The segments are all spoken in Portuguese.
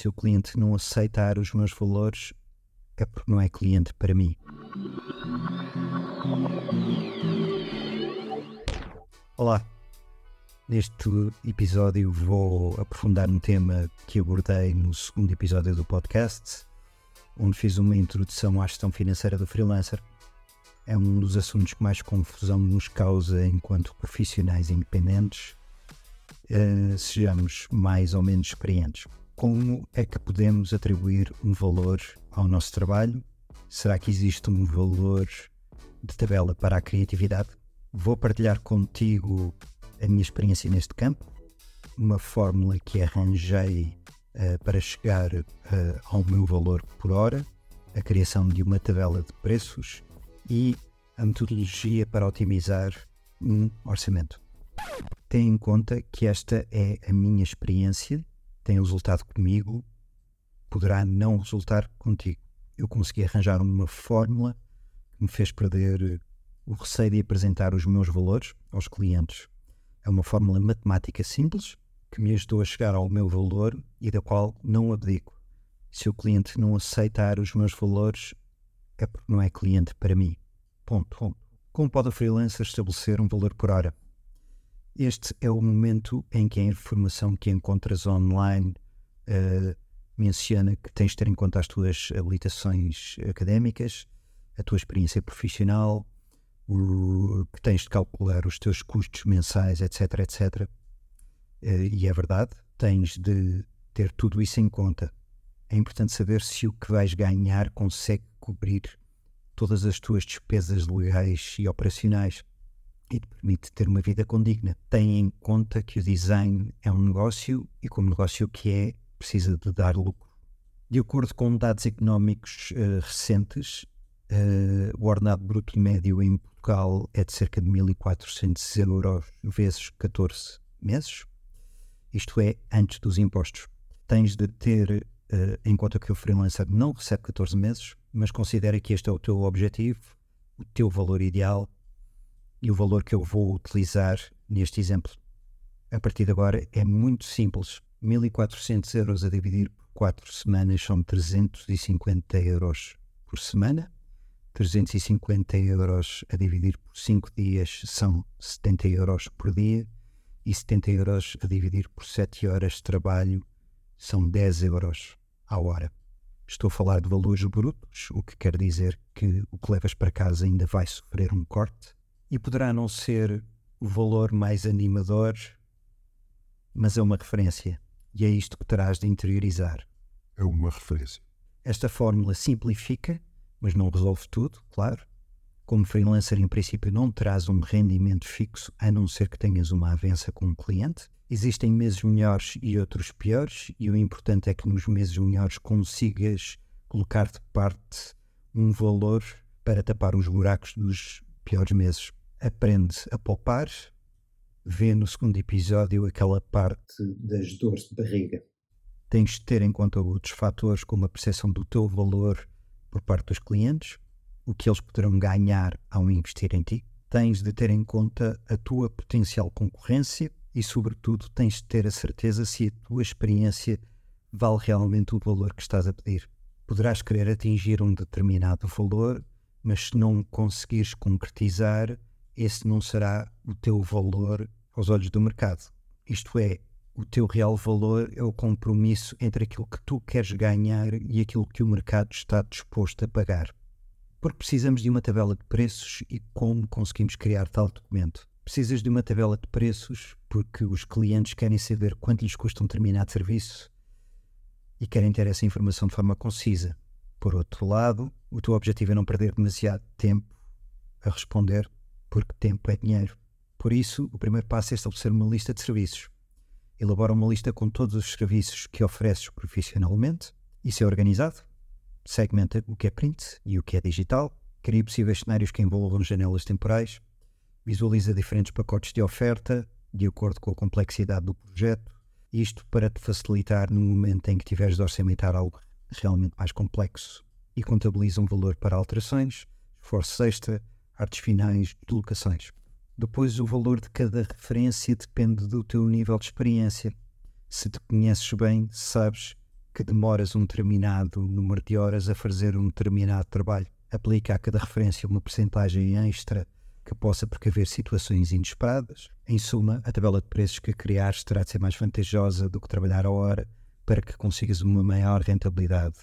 Se o cliente não aceitar os meus valores, é porque não é cliente para mim. Olá, neste episódio vou aprofundar um tema que abordei no segundo episódio do podcast, onde fiz uma introdução à gestão financeira do freelancer. É um dos assuntos que mais confusão nos causa enquanto profissionais independentes, uh, sejamos mais ou menos experientes. Como é que podemos atribuir um valor ao nosso trabalho? Será que existe um valor de tabela para a criatividade? Vou partilhar contigo a minha experiência neste campo, uma fórmula que arranjei uh, para chegar uh, ao meu valor por hora, a criação de uma tabela de preços e a metodologia para otimizar um orçamento. Tenha em conta que esta é a minha experiência tem resultado comigo poderá não resultar contigo. Eu consegui arranjar uma fórmula que me fez perder o receio de apresentar os meus valores aos clientes. É uma fórmula matemática simples que me ajudou a chegar ao meu valor e da qual não abdico. Se o cliente não aceitar os meus valores, é porque não é cliente para mim. Ponto. Como pode o freelancer estabelecer um valor por hora? Este é o momento em que a informação que encontras online uh, menciona que tens de ter em conta as tuas habilitações académicas, a tua experiência profissional, o, que tens de calcular os teus custos mensais, etc, etc. Uh, e é verdade, tens de ter tudo isso em conta. É importante saber se o que vais ganhar consegue cobrir todas as tuas despesas legais e operacionais e te permite ter uma vida condigna. Tem em conta que o design é um negócio e, como negócio que é, precisa de dar lucro. De acordo com dados económicos uh, recentes, uh, o ordenado bruto médio em Portugal é de cerca de 1.400 euros vezes 14 meses. Isto é, antes dos impostos. Tens de ter uh, em conta que o freelancer não recebe 14 meses, mas considera que este é o teu objetivo, o teu valor ideal e o valor que eu vou utilizar neste exemplo, a partir de agora, é muito simples. 1.400 euros a dividir por 4 semanas são 350 euros por semana. 350 euros a dividir por 5 dias são 70 euros por dia. E 70 euros a dividir por 7 horas de trabalho são 10 euros à hora. Estou a falar de valores brutos, o que quer dizer que o que levas para casa ainda vai sofrer um corte e poderá não ser o valor mais animador, mas é uma referência e é isto que terás de interiorizar. É uma referência. Esta fórmula simplifica, mas não resolve tudo, claro. Como freelancer, em princípio, não terás um rendimento fixo, a não ser que tenhas uma avença com um cliente. Existem meses melhores e outros piores, e o importante é que nos meses melhores consigas colocar de parte um valor para tapar os buracos dos piores meses aprende a poupar, vê no segundo episódio aquela parte das dores de barriga. Tens de ter em conta outros fatores, como a percepção do teu valor por parte dos clientes, o que eles poderão ganhar ao investir em ti. Tens de ter em conta a tua potencial concorrência e, sobretudo, tens de ter a certeza se a tua experiência vale realmente o valor que estás a pedir. Poderás querer atingir um determinado valor, mas se não conseguires concretizar, esse não será o teu valor aos olhos do mercado. Isto é, o teu real valor é o compromisso entre aquilo que tu queres ganhar e aquilo que o mercado está disposto a pagar. Porque precisamos de uma tabela de preços e como conseguimos criar tal documento? Precisas de uma tabela de preços porque os clientes querem saber quanto lhes custa um determinado serviço e querem ter essa informação de forma concisa. Por outro lado, o teu objetivo é não perder demasiado tempo a responder porque tempo é dinheiro. Por isso, o primeiro passo é estabelecer uma lista de serviços. Elabora uma lista com todos os serviços que ofereces profissionalmente. Isso é organizado. Segmenta o que é print e o que é digital. Cria possíveis cenários que envolvam janelas temporais. Visualiza diferentes pacotes de oferta de acordo com a complexidade do projeto. Isto para te facilitar no momento em que tiveres de orçamentar algo realmente mais complexo. E contabiliza um valor para alterações, esforço extra, artes finais de locações. Depois, o valor de cada referência depende do teu nível de experiência. Se te conheces bem, sabes que demoras um determinado número de horas a fazer um determinado trabalho. Aplica a cada referência uma percentagem extra que possa precaver situações inesperadas. Em suma, a tabela de preços que criares terá de ser mais vantajosa do que trabalhar a hora para que consigas uma maior rentabilidade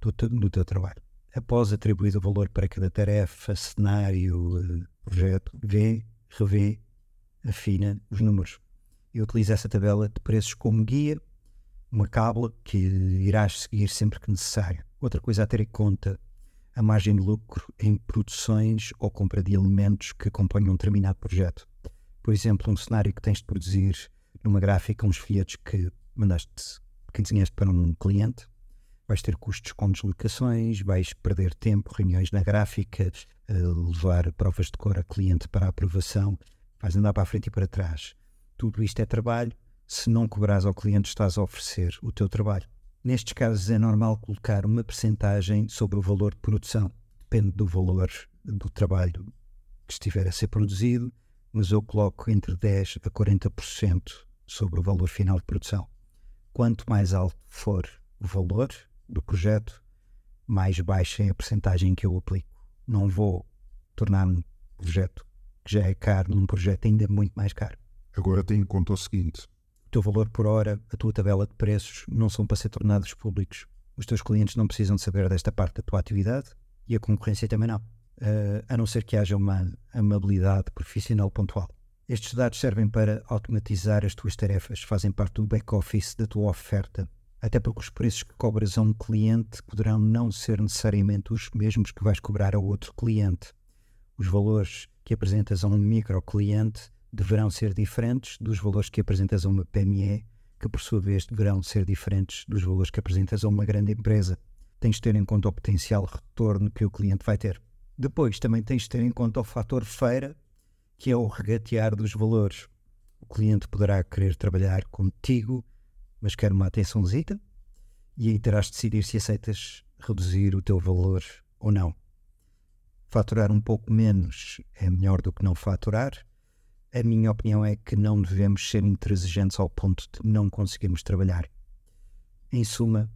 do teu, do teu trabalho. Após atribuir o valor para cada tarefa, cenário, eh, projeto, vê, revê, afina os números e utiliza essa tabela de preços como guia, uma cábula que irás seguir sempre que necessário. Outra coisa a ter em conta a margem de lucro em produções ou compra de elementos que acompanham um determinado projeto. Por exemplo, um cenário que tens de produzir numa gráfica, uns folhetos que mandaste, que desenhaste para um cliente, vais ter custos com deslocações, vais perder tempo, reuniões na gráfica, eh, levar provas de cor a cliente para aprovação, vais andar para a frente e para trás. Tudo isto é trabalho. Se não cobras ao cliente, estás a oferecer o teu trabalho. Nestes casos é normal colocar uma percentagem sobre o valor de produção. Depende do valor do trabalho que estiver a ser produzido, mas eu coloco entre 10% a 40% sobre o valor final de produção. Quanto mais alto for o valor do projeto, mais baixa é a percentagem que eu aplico. Não vou tornar um projeto que já é caro num projeto ainda muito mais caro. Agora tem em conta o seguinte: o teu valor por hora, a tua tabela de preços não são para ser tornados públicos. Os teus clientes não precisam de saber desta parte da tua atividade e a concorrência também não, uh, a não ser que haja uma amabilidade profissional pontual. Estes dados servem para automatizar as tuas tarefas, fazem parte do back-office da tua oferta, até porque os preços que cobras a um cliente poderão não ser necessariamente os mesmos que vais cobrar a outro cliente. Os valores que apresentas a um micro cliente deverão ser diferentes dos valores que apresentas a uma PME, que por sua vez deverão ser diferentes dos valores que apresentas a uma grande empresa. Tens de ter em conta o potencial retorno que o cliente vai ter. Depois também tens de ter em conta o fator feira, que é o regatear dos valores. O cliente poderá querer trabalhar contigo, mas quer uma atençãozita, e aí terás de decidir se aceitas reduzir o teu valor ou não. Faturar um pouco menos é melhor do que não faturar, a minha opinião é que não devemos ser intransigentes ao ponto de não conseguirmos trabalhar. Em suma,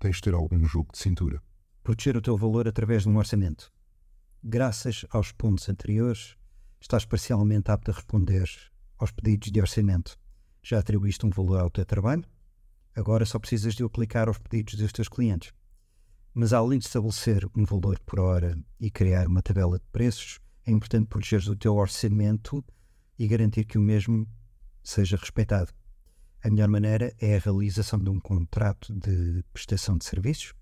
tens de ter algum jogo de cintura. Proteger o teu valor através de um orçamento. Graças aos pontos anteriores, estás parcialmente apto a responder aos pedidos de orçamento. Já atribuíste um valor ao teu trabalho, agora só precisas de aplicar aos pedidos dos teus clientes. Mas além de estabelecer um valor por hora e criar uma tabela de preços, é importante protegeres o teu orçamento e garantir que o mesmo seja respeitado. A melhor maneira é a realização de um contrato de prestação de serviços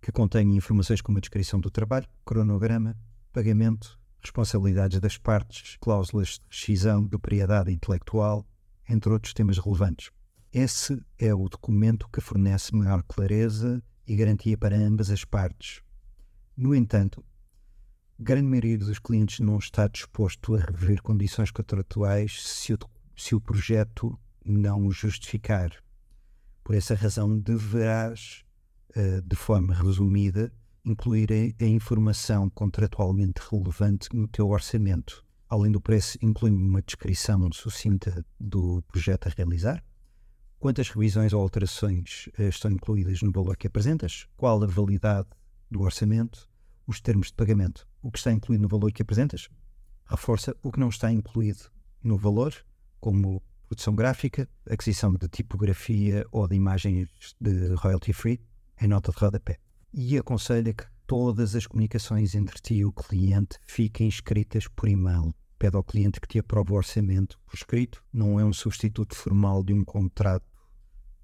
que contenha informações como a descrição do trabalho, cronograma, pagamento, responsabilidades das partes, cláusulas de rescisão, propriedade intelectual, entre outros temas relevantes. Esse é o documento que fornece maior clareza e garantia para ambas as partes. No entanto, grande maioria dos clientes não está disposto a rever condições contratuais se o, se o projeto não o justificar. Por essa razão, deverás, uh, de forma resumida, incluir a, informação contratualmente relevante no teu orçamento. Além do preço, inclui uma descrição sucinta do projeto a realizar, quantas revisões ou alterações uh, estão incluídas no valor que apresentas, qual a validade do orçamento, os termos de pagamento? O que está incluído no valor que apresentas, reforça o que não está incluído no valor, como produção gráfica, aquisição de tipografia ou de imagens de royalty free, em nota de rodapé. E aconselha que todas as comunicações entre ti e o cliente fiquem escritas por e-mail. Pede ao cliente que te aprove o orçamento por escrito, não é um substituto formal de um contrato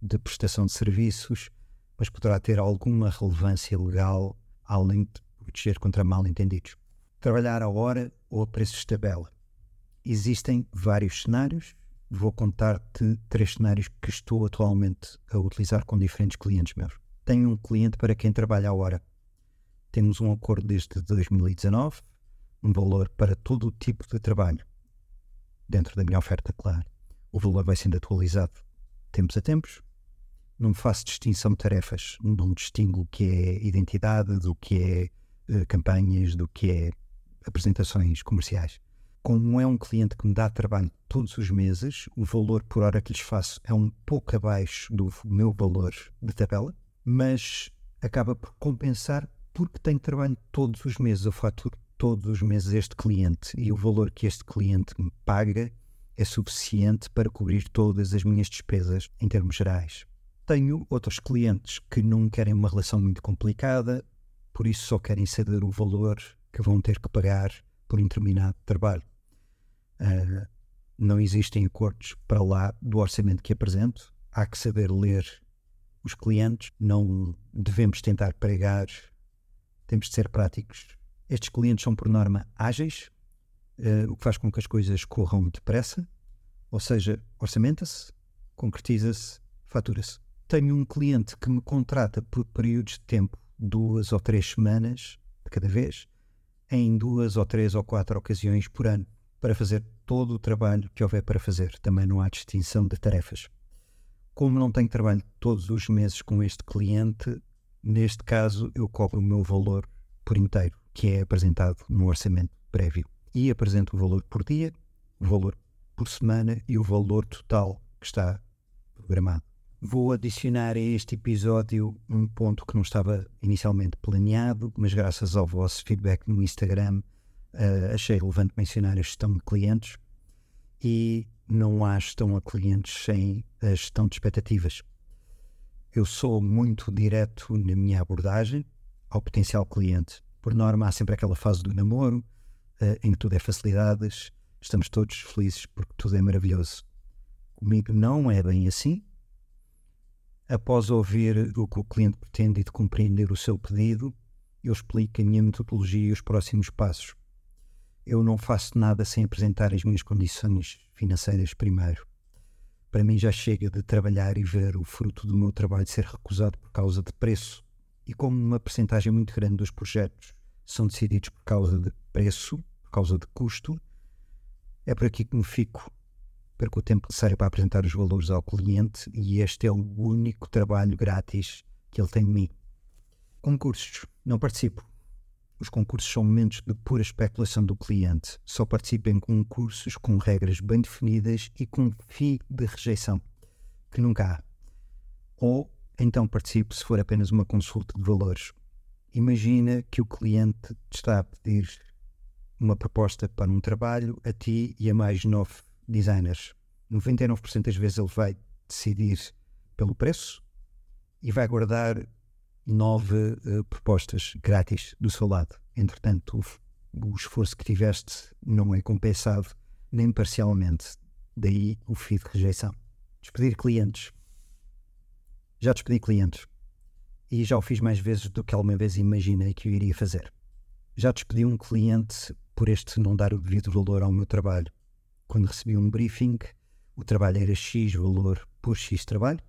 de prestação de serviços, mas poderá ter alguma relevância legal, além de proteger contra mal-entendidos. Trabalhar a hora ou a preços de tabela. Existem vários cenários. Vou contar-te três cenários que estou atualmente a utilizar com diferentes clientes meus. Tenho um cliente para quem trabalha a hora. Temos um acordo desde 2019, um valor para todo o tipo de trabalho. Dentro da minha oferta, claro. O valor vai sendo atualizado tempos a tempos. Não faço distinção de tarefas. Não distingo o que é identidade do que é uh, campanhas, do que é apresentações comerciais. Como é um cliente que me dá trabalho todos os meses, o valor por hora que lhes faço é um pouco abaixo do meu valor de tabela, mas acaba por compensar porque tem trabalho todos os meses. Eu faturo todos os meses este cliente e o valor que este cliente me paga é suficiente para cobrir todas as minhas despesas em termos gerais. Tenho outros clientes que não querem uma relação muito complicada, por isso só querem saber o valor que vão ter que pagar por um determinado trabalho. Uh, não existem acordos para lá do orçamento que apresento. Há que saber ler os clientes, não devemos tentar pregar, temos de ser práticos. Estes clientes são, por norma, ágeis, uh, o que faz com que as coisas corram depressa, ou seja, orçamenta-se, concretiza-se, fatura-se. Tenho um cliente que me contrata por períodos de tempo, duas ou três semanas de cada vez, em duas ou três ou quatro ocasiões por ano, para fazer todo o trabalho que houver para fazer. Também não há distinção de tarefas. Como não tenho trabalho todos os meses com este cliente, neste caso eu cobro o meu valor por inteiro, que é apresentado no orçamento prévio. E apresento o valor por dia, o valor por semana e o valor total que está programado. Vou adicionar a este episódio um ponto que não estava inicialmente planeado, mas graças ao vosso feedback no Instagram uh, achei relevante mencionar a gestão de clientes e não há gestão a clientes sem a gestão de expectativas. Eu sou muito direto na minha abordagem ao potencial cliente. Por norma, há sempre aquela fase do namoro uh, em que tudo é facilidades, estamos todos felizes porque tudo é maravilhoso. Comigo não é bem assim Após ouvir o que o cliente pretende e de compreender o seu pedido, eu explico a minha metodologia e os próximos passos. Eu não faço nada sem apresentar as minhas condições financeiras primeiro. Para mim já chega de trabalhar e ver o fruto do meu trabalho ser recusado por causa de preço. E como uma percentagem muito grande dos projetos são decididos por causa de preço, por causa de custo, é por aqui que me fico perco o tempo necessário para apresentar os valores ao cliente e este é o único trabalho grátis que ele tem de mim. Concursos. Não participo. Os concursos são momentos de pura especulação do cliente. Só participo em concursos com regras bem definidas e com FII de rejeição, que nunca há. Ou então participo se for apenas uma consulta de valores. Imagina que o cliente te está a pedir uma proposta para um trabalho a ti e a mais nove designers, 99% das vezes ele vai decidir pelo preço e vai guardar nove uh, propostas grátis do seu lado. Entretanto, o, o, esforço que tiveste não é compensado nem parcialmente. Daí o fio de rejeição. Despedir clientes. Já despedi clientes. E já o fiz mais vezes do que alguma vez imaginei que eu iria fazer. Já despedi um cliente por este não dar o devido valor ao meu trabalho quando recebi um briefing, o trabalho era X valor por X trabalho.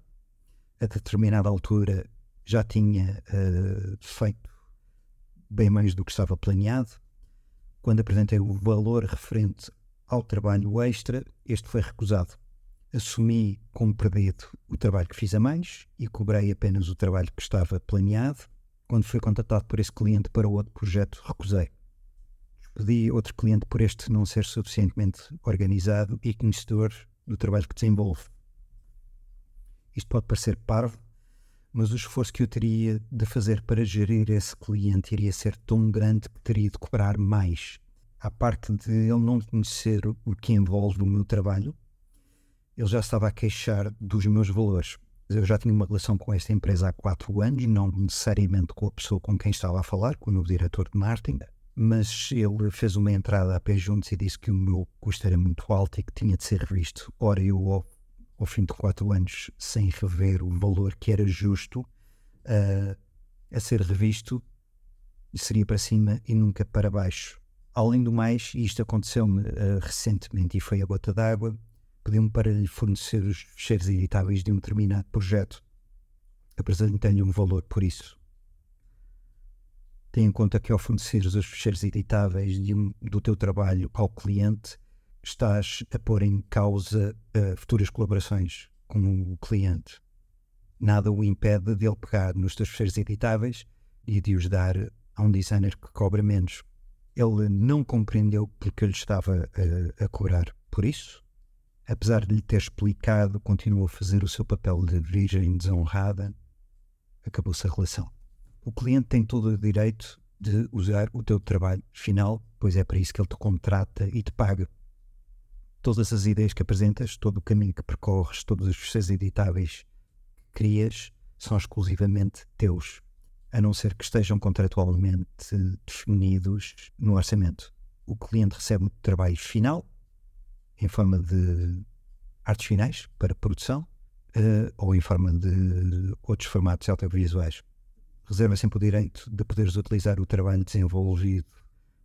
A determinada altura já tinha uh, feito bem mais do que estava planeado. Quando apresentei o valor referente ao trabalho extra, este foi recusado. Assumi como perdido o trabalho que fiz a mais e cobrei apenas o trabalho que estava planeado. Quando fui contatado por esse cliente para outro projeto, recusei pedi outro cliente por este não ser suficientemente organizado e conhecedor do trabalho que desenvolve. Isto pode parecer parvo, mas o esforço que eu teria de fazer para gerir esse cliente iria ser tão grande que teria de cobrar mais. À parte de ele não conhecer o que envolve o meu trabalho, ele já estava a queixar dos meus valores. Eu já tinha uma relação com esta empresa há quatro anos, não necessariamente com a pessoa com quem estava a falar, com o novo diretor de marketing, mas ele fez uma entrada a pé juntos e disse que o meu custo era muito alto e que tinha de ser revisto. Ora, eu, ao, ao fim de quatro anos, sem rever o valor que era justo uh, a ser revisto, seria para cima e nunca para baixo. Além do mais, isto aconteceu-me uh, recentemente e foi a gota d'água, pediu-me para lhe fornecer os cheiros editáveis de um determinado projeto. Apresentei-lhe um valor por isso tem em conta que ao forneceres os fecheiros editáveis um, do teu trabalho ao cliente, estás a pôr em causa uh, futuras colaborações com o cliente. Nada o impede de ele pegar nos teus fecheiros editáveis e de os dar a um designer que cobra menos. Ele não compreendeu porque eu lhe estava a, a cobrar por isso. Apesar de lhe ter explicado, continuou a fazer o seu papel de virgem desonrada acabou-se a relação. O cliente tem todo o direito de usar o teu trabalho final, pois é para isso que ele te contrata e te paga. Todas as ideias que apresentas, todo o caminho que percorres, todos os processos editáveis que crias são exclusivamente teus, a não ser que estejam contratualmente definidos no orçamento. O cliente recebe o trabalho final em forma de artes finais para produção uh, ou em forma de outros formatos audiovisuais. Reserva sempre o direito de poderes utilizar o trabalho desenvolvido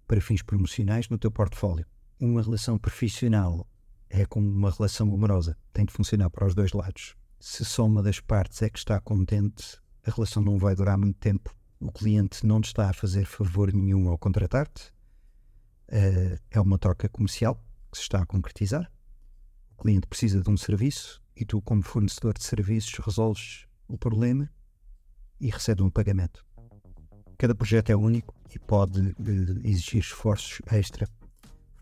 para fins promocionais no teu portfólio. Uma relação profissional é como uma relação amorosa, tem de funcionar para os dois lados. Se só uma das partes é que está contente, a relação não vai durar muito tempo. O cliente não te está a fazer favor nenhum ao contratar-te, uh, é uma troca comercial que se está a concretizar. O cliente precisa de um serviço e tu, como fornecedor de serviços, resolves o problema e recebe um pagamento. Cada projeto é único e pode uh, exigir esforços extra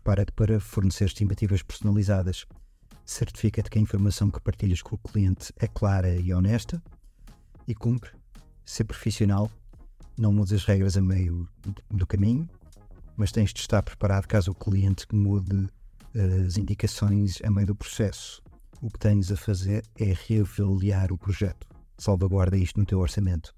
para, para fornecer estimativas personalizadas. Certifica-te que a informação que partilhas com o cliente é clara e honesta e cumpre. Ser profissional, não mudes as regras a meio do caminho, mas tens de estar preparado caso o cliente mude uh, as indicações a meio do processo. O que tens a fazer é reavaliar o projeto. Salvaguarda isto no teu orçamento.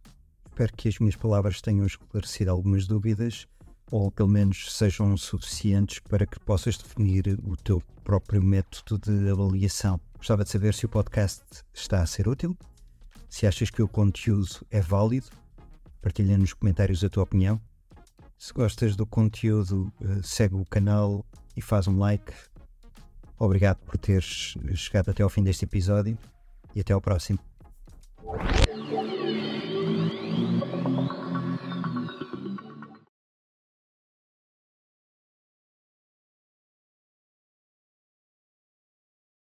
Espero que as minhas palavras tenham esclarecido algumas dúvidas ou pelo menos sejam suficientes para que possas definir o teu próprio método de avaliação. Gostava de saber se o podcast está a ser útil, se achas que o conteúdo é válido, partilha nos comentários a tua opinião. Se gostas do conteúdo, eh, segue o canal e faz um like. Obrigado por teres chegado até ao fim deste episódio e até ao próximo. Thank you.